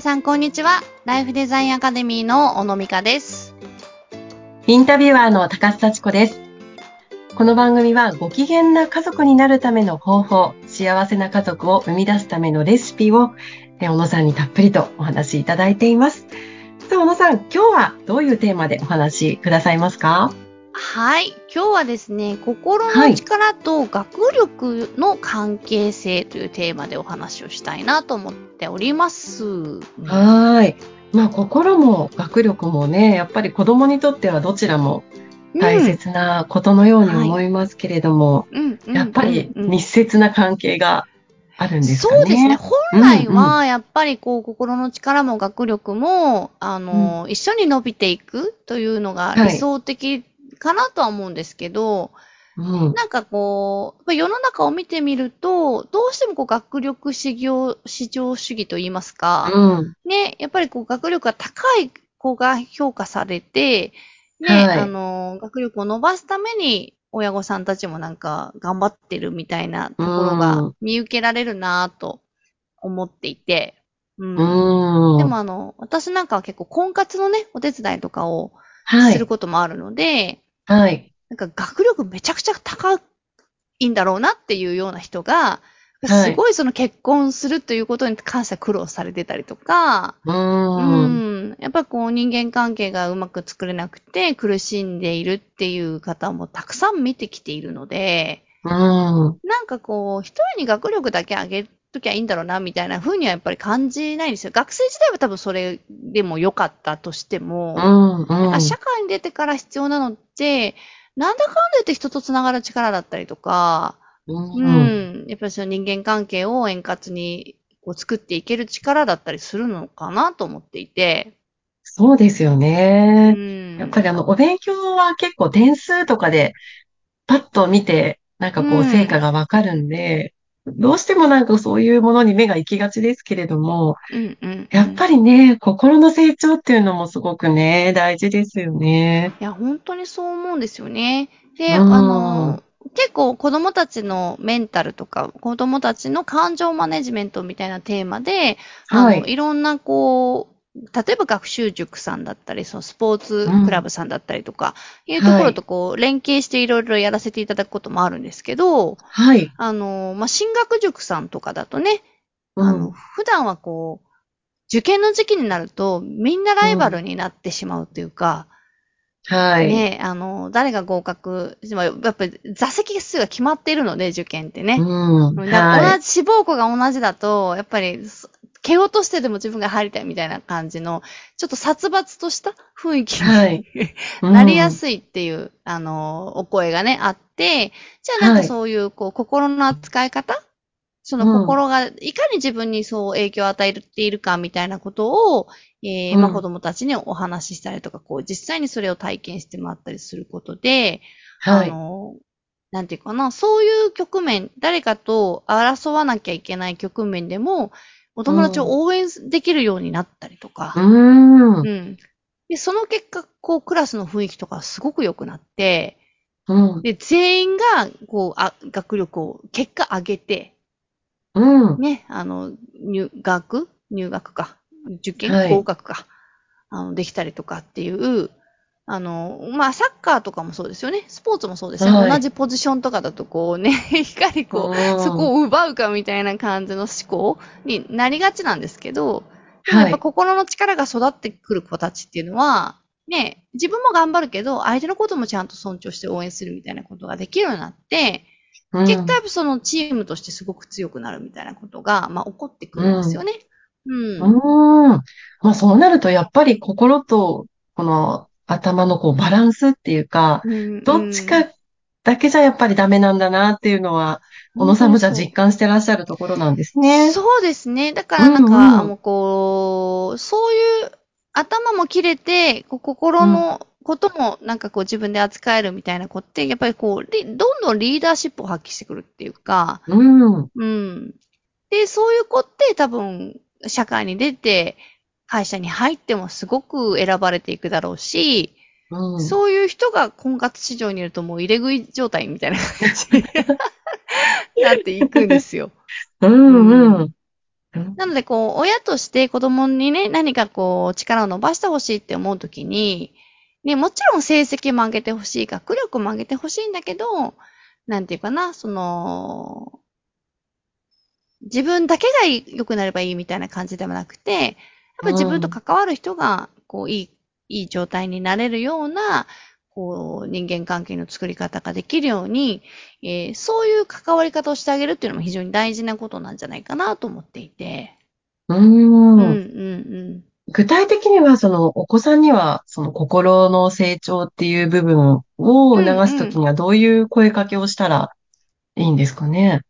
皆さんこんにちは。ライフデザインアカデミーの小野美香です。インタビュアーの高須幸子です。この番組はご機嫌な家族になるための方法、幸せな家族を生み出すためのレシピを、え小野さんにたっぷりとお話しいただいています。さあ、小野さん、今日はどういうテーマでお話しくださいますか？はい。今日はですね、心の力と学力の関係性というテーマでお話をしたいなと思っております。はーい。まあ、心も学力もね、やっぱり子供にとってはどちらも大切なことのように思いますけれども、うんうんやっぱりうんうん密接な関係があるんですかね。そうですね。本来うんうは、やっぱりこう、心の力も学力も、あの、一緒に伸びていくというのが理想的かなとは思うんですけど、うん。なんかこう、世の中を見てみると、どうしてもこう学力至上至上主義と言いますか、うん。ね、やっぱりこう学力が高い子が評価されて、ね、はいあの、学力を伸ばすために、親御さんたちもなんか頑張ってるみたいなところうがん見受けられるなぁと思っていて、うん。うん。でもあの、私なんかは結構婚活のね、お手伝いとかをはいする。こともあるので、はい。なんか学力めちゃくちゃ高いんだろうなっていうような人が、はいすごいその結婚するということに関しては苦労されてたりとか、う。うんん。やっぱこう人間関係がうまく作れなくて苦しんでいるっていう方もたくさん見てきているので、うん。なんかこう、一人に学力だけ上げときゃいいんだろうな、みたいな風にはやっぱり感じないんですよ。学生時代は多分それでも良かったとしても、うん。うん。あ社会に出てから必要なのって、なんだかんだ言って人と繋がる力だったりとか、う。うんん、やっぱりその人間関係を円滑にこう作っていける力だったりするのかなと思っていて、そうですようね。ん。やっぱりあの、お勉強は結構点数とかでパッと見て、なんかこうんう、成果がわかるんで、どうしてもなんかそういうものに目が行きがちですけれども、うんうん。やっぱりね、心の成長っていうのもすごくね、大事ですよね。いや、本当にそう思うんですよね。で、うんあの、結構子供たちのメンタルとか、子供たちの感情マネジメントみたいなテーマで、あの、、はいい。ろんなこう、例えば学習塾さんだったり、そのスポーツクラブさんだったりとか、いうところとこう、連携していろいろやらせていただくこともあるんですけど、はい。あの、まあ、進学塾さんとかだとね、あの、うん。普段はこう、受験の時期になると、みんなライバルになってしまうというか、はい。ね、あの、誰が合格、まあやっぱり座席数が決まっているので、受験ってね。うん。同じ、志望校が同じだと、やっぱり、そ蹴落としてでも自分が入りたいみたいな感じの、ちょっと殺伐とした雰囲気い。はい。に なりやい。すいっていう、あの、お声がね、あって、じゃあなんはいかそういう、こう、心の扱い方その心が、いかに自分にそう影響を与えているかみたいなことを、えーまあうん子供たちにお話ししたりとか、こう、実際にそれを体験してもらったりすることで、はい。あの、なんていうかな、そういう局面、誰かと争わなきゃいけない局面でも、お友達を応援できるようになったりとか、うーん。うん。で、その結果、こう、クラスの雰囲気とかすごく良くなって、うん。で、全員が、こう、あ、学力を、結果上げて、うん。ね、あの、入学？入学か。受験、はい合格か。あの、できたりとかっていう、あの、まあ、サッカーとかもそうですよね。スポーツもそうですね。はい同じポジションとかだと、こうね、いかにこう、うんそこを奪うかみたいな感じの思考になりがちなんですけど、はいやっぱ心の力が育ってくる子たちっていうのは、ね、自分も頑張るけど、相手のこともちゃんと尊重して応援するみたいなことができるようになって、うん結果やっぱそのチームとしてすごく強くなるみたいなことが、まあ起こってくるんですよね。うん。うーん。まあそうなるとやっぱり心とこの頭のこうバランスっていうか、うんどっちかだけじゃやっぱりダメなんだなっていうのは、小野さんもじゃあ実感してらっしゃるところなんですね。そうですね。だからなんか、うんうんあの、こう、そういう頭も切れて、こう心のこともなんかこう自分で扱えるみたいな子って、やっぱりこう、リどんどんリーダーシップを発揮してくるっていうか、うん。うん。で、そういう子って多分、社会に出て、会社に入ってもすごく選ばれていくだろうし、うん。そういう人が婚活市場にいるともう入れ食い状態みたいな感じ になっていくんですよ。うんうん。うんなので、こう、親として子供にね、何かこう、力を伸ばしてほしいって思うときに、ね、もちろん成績も上げてほしい、学力も上げてほしいんだけど、なんていうかな、その、自分だけが良くなればいいみたいな感じではなくて、ぱり自分と関わる人が、こう、いい、いい状態になれるような、こう、人間関係の作り方ができるように、えーそういう関わり方をしてあげるっていうのも非常に大事なことなんじゃないかなと思っていて。ううん、うん、ん。うん。具体的には、その、お子さんには、その心の成長っていう部分を促すときには、どういう声かけをしたらいいんですかね？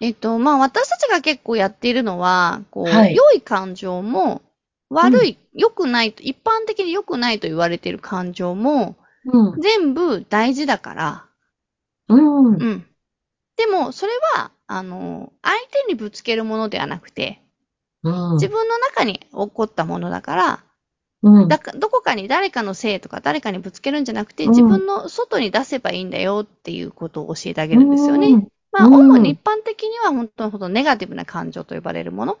えっと、まあ、私たちが結構やっているのは、こう、はい良い感情も、悪い、良くないと、一般的に良くないと言われている感情も、うん。全部大事だから、うん。うん。でも、それは、あの、相手にぶつけるものではなくて、うん。自分の中に起こったものだから、うん。だかどこかに誰かのせいとか誰かにぶつけるんじゃなくて、うん自分の外に出せばいいんだよっていうことを教えてあげるんですよね。うん。まあ、うん主に一般的には本当にほどネガティブな感情と呼ばれるもの。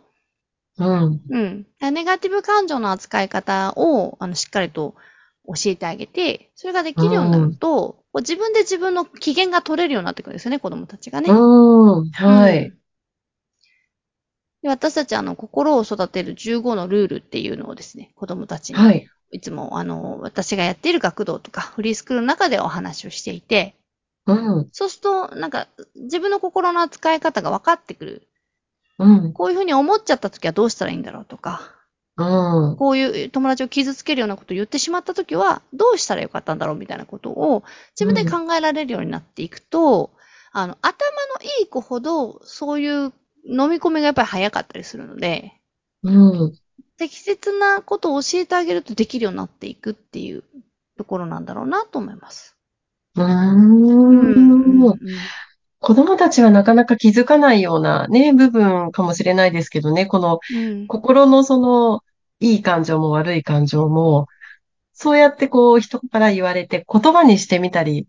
うん。うん。ネガティブ感情の扱い方を、あの、しっかりと教えてあげて、それができるようになると、こう自分で自分の機嫌が取れるようになってくるんですよね、子供たちがね。うん。はいうん。で私たちあの、心を育てる15のルールっていうのをですね、子供たちに、はい。いつもあの、私がやっている学童とかフリースクールの中でお話をしていて、うん。そうすると、なんか、自分の心の扱い方が分かってくる。うん。こういうふうに思っちゃった時はどうしたらいいんだろうとか、うん。こういう友達を傷つけるようなことを言ってしまったときは、どうしたらよかったんだろうみたいなことを自分で考えられるようになっていくと、あの、頭のいい子ほど、そういう飲み込みがやっぱり早かったりするので、うん。適切なことを教えてあげるとできるようになっていくっていうところなんだろうなと思います。ううんん。子供たちはなかなか気づかないようなね、部分かもしれないですけどね、このうん。心のその、いい感情も悪い感情も、そうやってこう人から言われて言葉にしてみたり、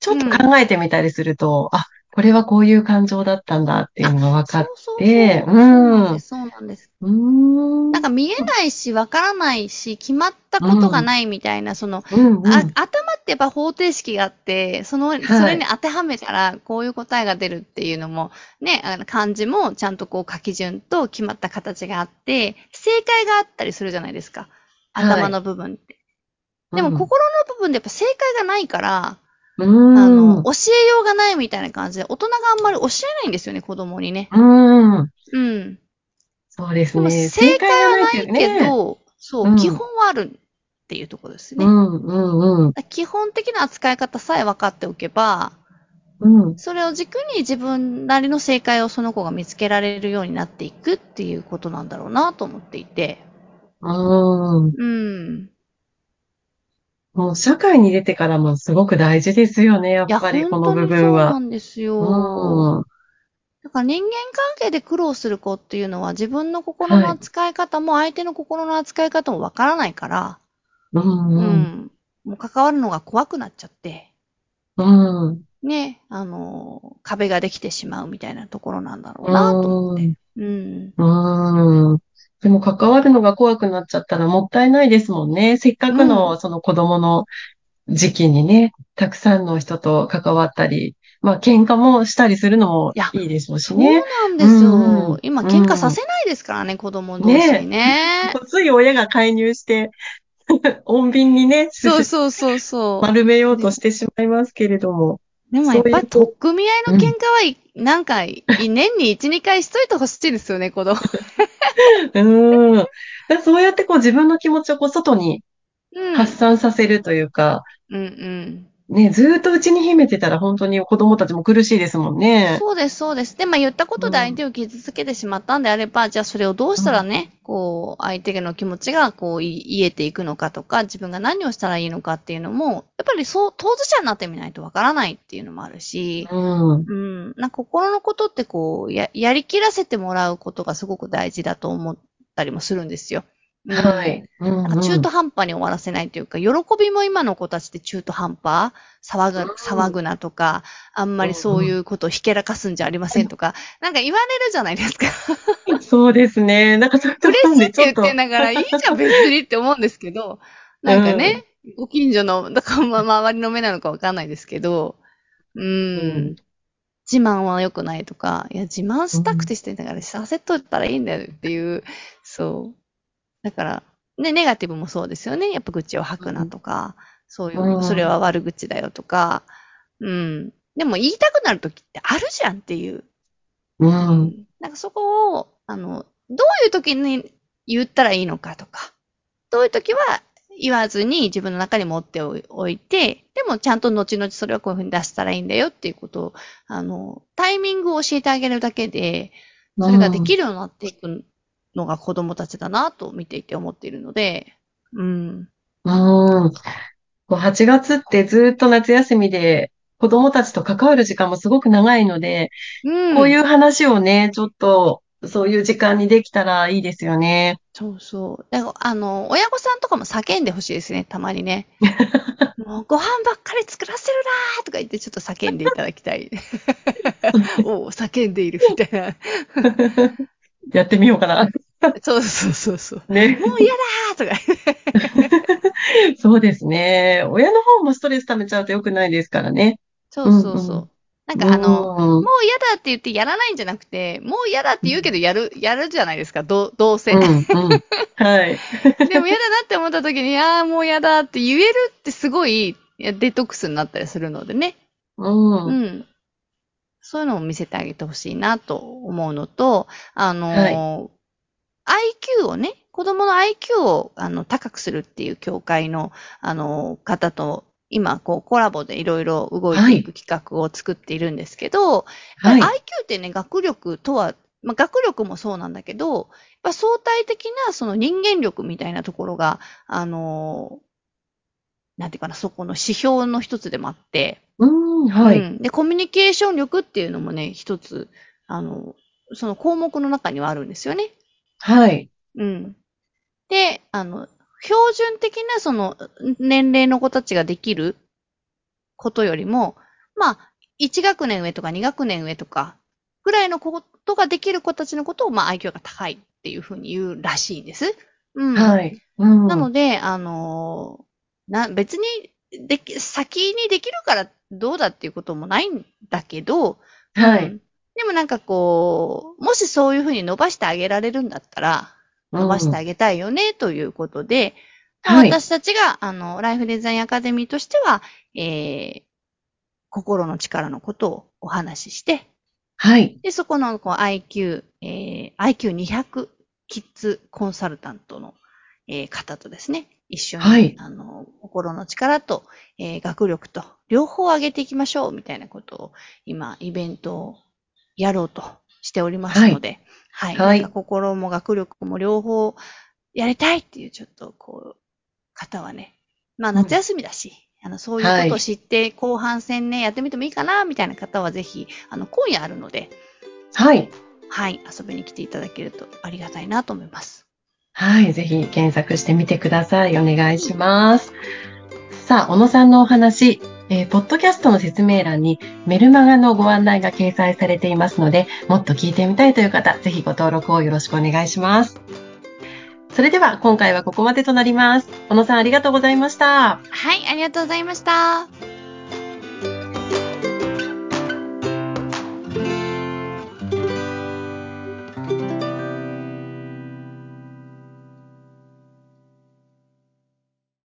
ちょっと考えてみたりすると、あ、これはこういう感情だったんだっていうのが分かっそうそうそう。て、そうなんです。そうなんです。うーん。なんか見えないし、わからないし、決まったことがないみたいな、その、うんうん。あ頭ってやっぱ方程式があって、その、いそれに当てはめたら、こういう答えが出るっていうのも、ね、あの漢字もちゃんとこう書き順と決まった形があって、正解があったりするじゃないですか。頭の部分って。でも心の部分でやっぱ正解がないから、うん、あの、教えようがないみたいな感じで、大人があんまり教えないんですよね、子供にね。うん、うん。うん。そうですね。正解はないけど、そう、うん基本はあるっていうところですね。うん、うん、うん。基本的な扱い方さえ分かっておけば、うん。それを軸に自分なりの正解をその子が見つけられるようになっていくっていうことなんだろうなと思っていて。うん。うん。もう社会に出てからもすごく大事ですよね、やっいや、ぱりこの部本当にそう分は。なんですうよ。ん。だから人間関係で苦労する子っていうのは自分の心の扱い方も相手の心の扱い方もわからないから、う。ん。もう関わるのが怖くなっちゃって、うん。ね、あの、壁ができてしまうみたいなところなんだろうなと思って。うん。うん。でも関わるのが怖くなっちゃったらもったいないですもんね。せっかくうのその子供の時期にね、たくさんの人と関わったり、まあ喧嘩もしたりするのもいやいいでしょうしそうね。なんですうんよ。今、喧嘩させないですからね、子供同士にね。つい親が介入して、穏便にね、そうそうそうそう。丸めようとしてしまいますけれども。でもやっぱ取っ組み合いの喧嘩はい、なんか、い年に1、2回しといてほしいですよね、子供。うん。そうやってこう自分の気持ちをこう外にうん。発散させるというか、うんうん。ね、ずーっと内に秘めてたら本当に子供たちも苦しいですもんね。そうです、そうです。で、まあ言ったことで相手を傷つけてしまったんであれば、じゃあそれをどうしたらね、こう、相手の気持ちがこう、い癒えていくのかとか、自分が何をしたらいいのかっていうのも、やっぱりそう、当事者になってみないとわからないっていうのもあるし、うん。うん。なんか心のことってこう、や、やりきらせてもらうことがすごく大事だと思ったりもするんですよ。うんはい。うんなんか中途半端に終わらせないというか、喜びも今の子たちって中途半端？騒うんぐ、騒ぐなとか、あんまりそういうことをひけらかすんじゃありませんとか、なんか言われるじゃないですか。そうですね。なんかそういうところ嬉しいって言っ。てながら、いいじゃん別にって思うんですけど、なんかね、ご近所の、だからまあ周りの目なのかわかんないですけど、うーん、うん自慢は良くないとか、いや、自慢したくてしてんだからさせとったらいいんだよっていう、そう。だから、ね、ネガティブもそうですよね。やっぱ愚痴を吐くなとか、そういうう、んそれは悪口だよとか、うん。でも言いたくなる時ってあるじゃんっていう。うん。なんかそこを、あの、どういう時に言ったらいいのかとか、どういう時は言わずに自分の中に持っておいて、でもちゃんと後々それはこういうふうに出したらいいんだよっていうことを、あの、タイミングを教えてあげるだけで、それができるようになっていくのが子供たちだなと見ていて思っているので、うん。うん。うん。こう8月ってずっと夏休みで子供たちと関わる時間もすごく長いので、うん。こういう話をね、ちょっとそういう時間にできたらいいですよね。そうそう。だからあの、親御さんとかも叫んでほしいですね、たまにね。もうご飯ばっかり作らせるなーとか言ってちょっと叫んでいただきたい。おう叫んでいるみたいな。やってみようかな。そうそうそうそう。ね。もう嫌だーとか。そうですね。親の方もストレス溜めちゃうと良くないですからね。そうそうそう。うんうなんかあの、うんもう嫌だって言ってやらないんじゃなくて、もう嫌だって言うけどやる、やるじゃないですか、どうどうせ。うん、うん。はい。でも嫌だなって思った時に、ああ、もう嫌だって言えるってすごいデトックスになったりするのでね。うん。うん。そういうのを見せてあげてほしいなと思うのと、あのー IQ をね、子供の IQ をあの高くするっていう協会の、あのー方と、今、こう、コラボでいろいろ動いていく企画を作っているんですけど、はい。IQ ってね、学力とは、まあ、学力もそうなんだけど、やっぱ相対的なその人間力みたいなところが、あのーなんていうかな、そこの指標の一つでもあって、うん、はい。うん。で、コミュニケーション力っていうのもね、一つ、あの、その項目の中にはあるんですよね。はい。うん。で、あの、標準的なその年齢の子たちができることよりも、まあ、1学年上とか2学年上とか、ぐらいのことができる子たちのことを、まあ、IQ が高いっていうふうに言うらしいんです。うん。はい。うん。なので、あのな、別に、でき、先にできるからどうだっていうこともないんだけど、はい。うんでもなんかこう、もしそういうふうに伸ばしてあげられるんだったら、伸ばしてあげたいよね、ということで、私たちが、あの、ライフデザインアカデミーとしては、えー、心の力のことをお話しして、はい。で、そこのこう IQ、えー、IQ200 キッズコンサルタントの、えー方とですね、一緒に、はいあの、心の力と、えー学力と両方上げていきましょうみたいなことを今、イベントをやろうとしておりますので、はい。はい心も学力も両方やりたいっていうちょっとこう、方はね、まあ夏休みだし、あの、そういうことを知って、後半戦ね、やってみてもいいかな、みたいな方はぜひ、あの、今夜あるので、はい。はい、遊びに来ていただけるとありがたいなと思います。はい。ぜひ検索してみてください。お願いします。さあ、小野さんのお話、えーポッドキャストの説明欄にメルマガのご案内が掲載されていますので、もっと聞いてみたいという方、ぜひご登録をよろしくお願いします。それでは今回はここまでとなります。小野さんありがとうございました。はい、ありがとうございました。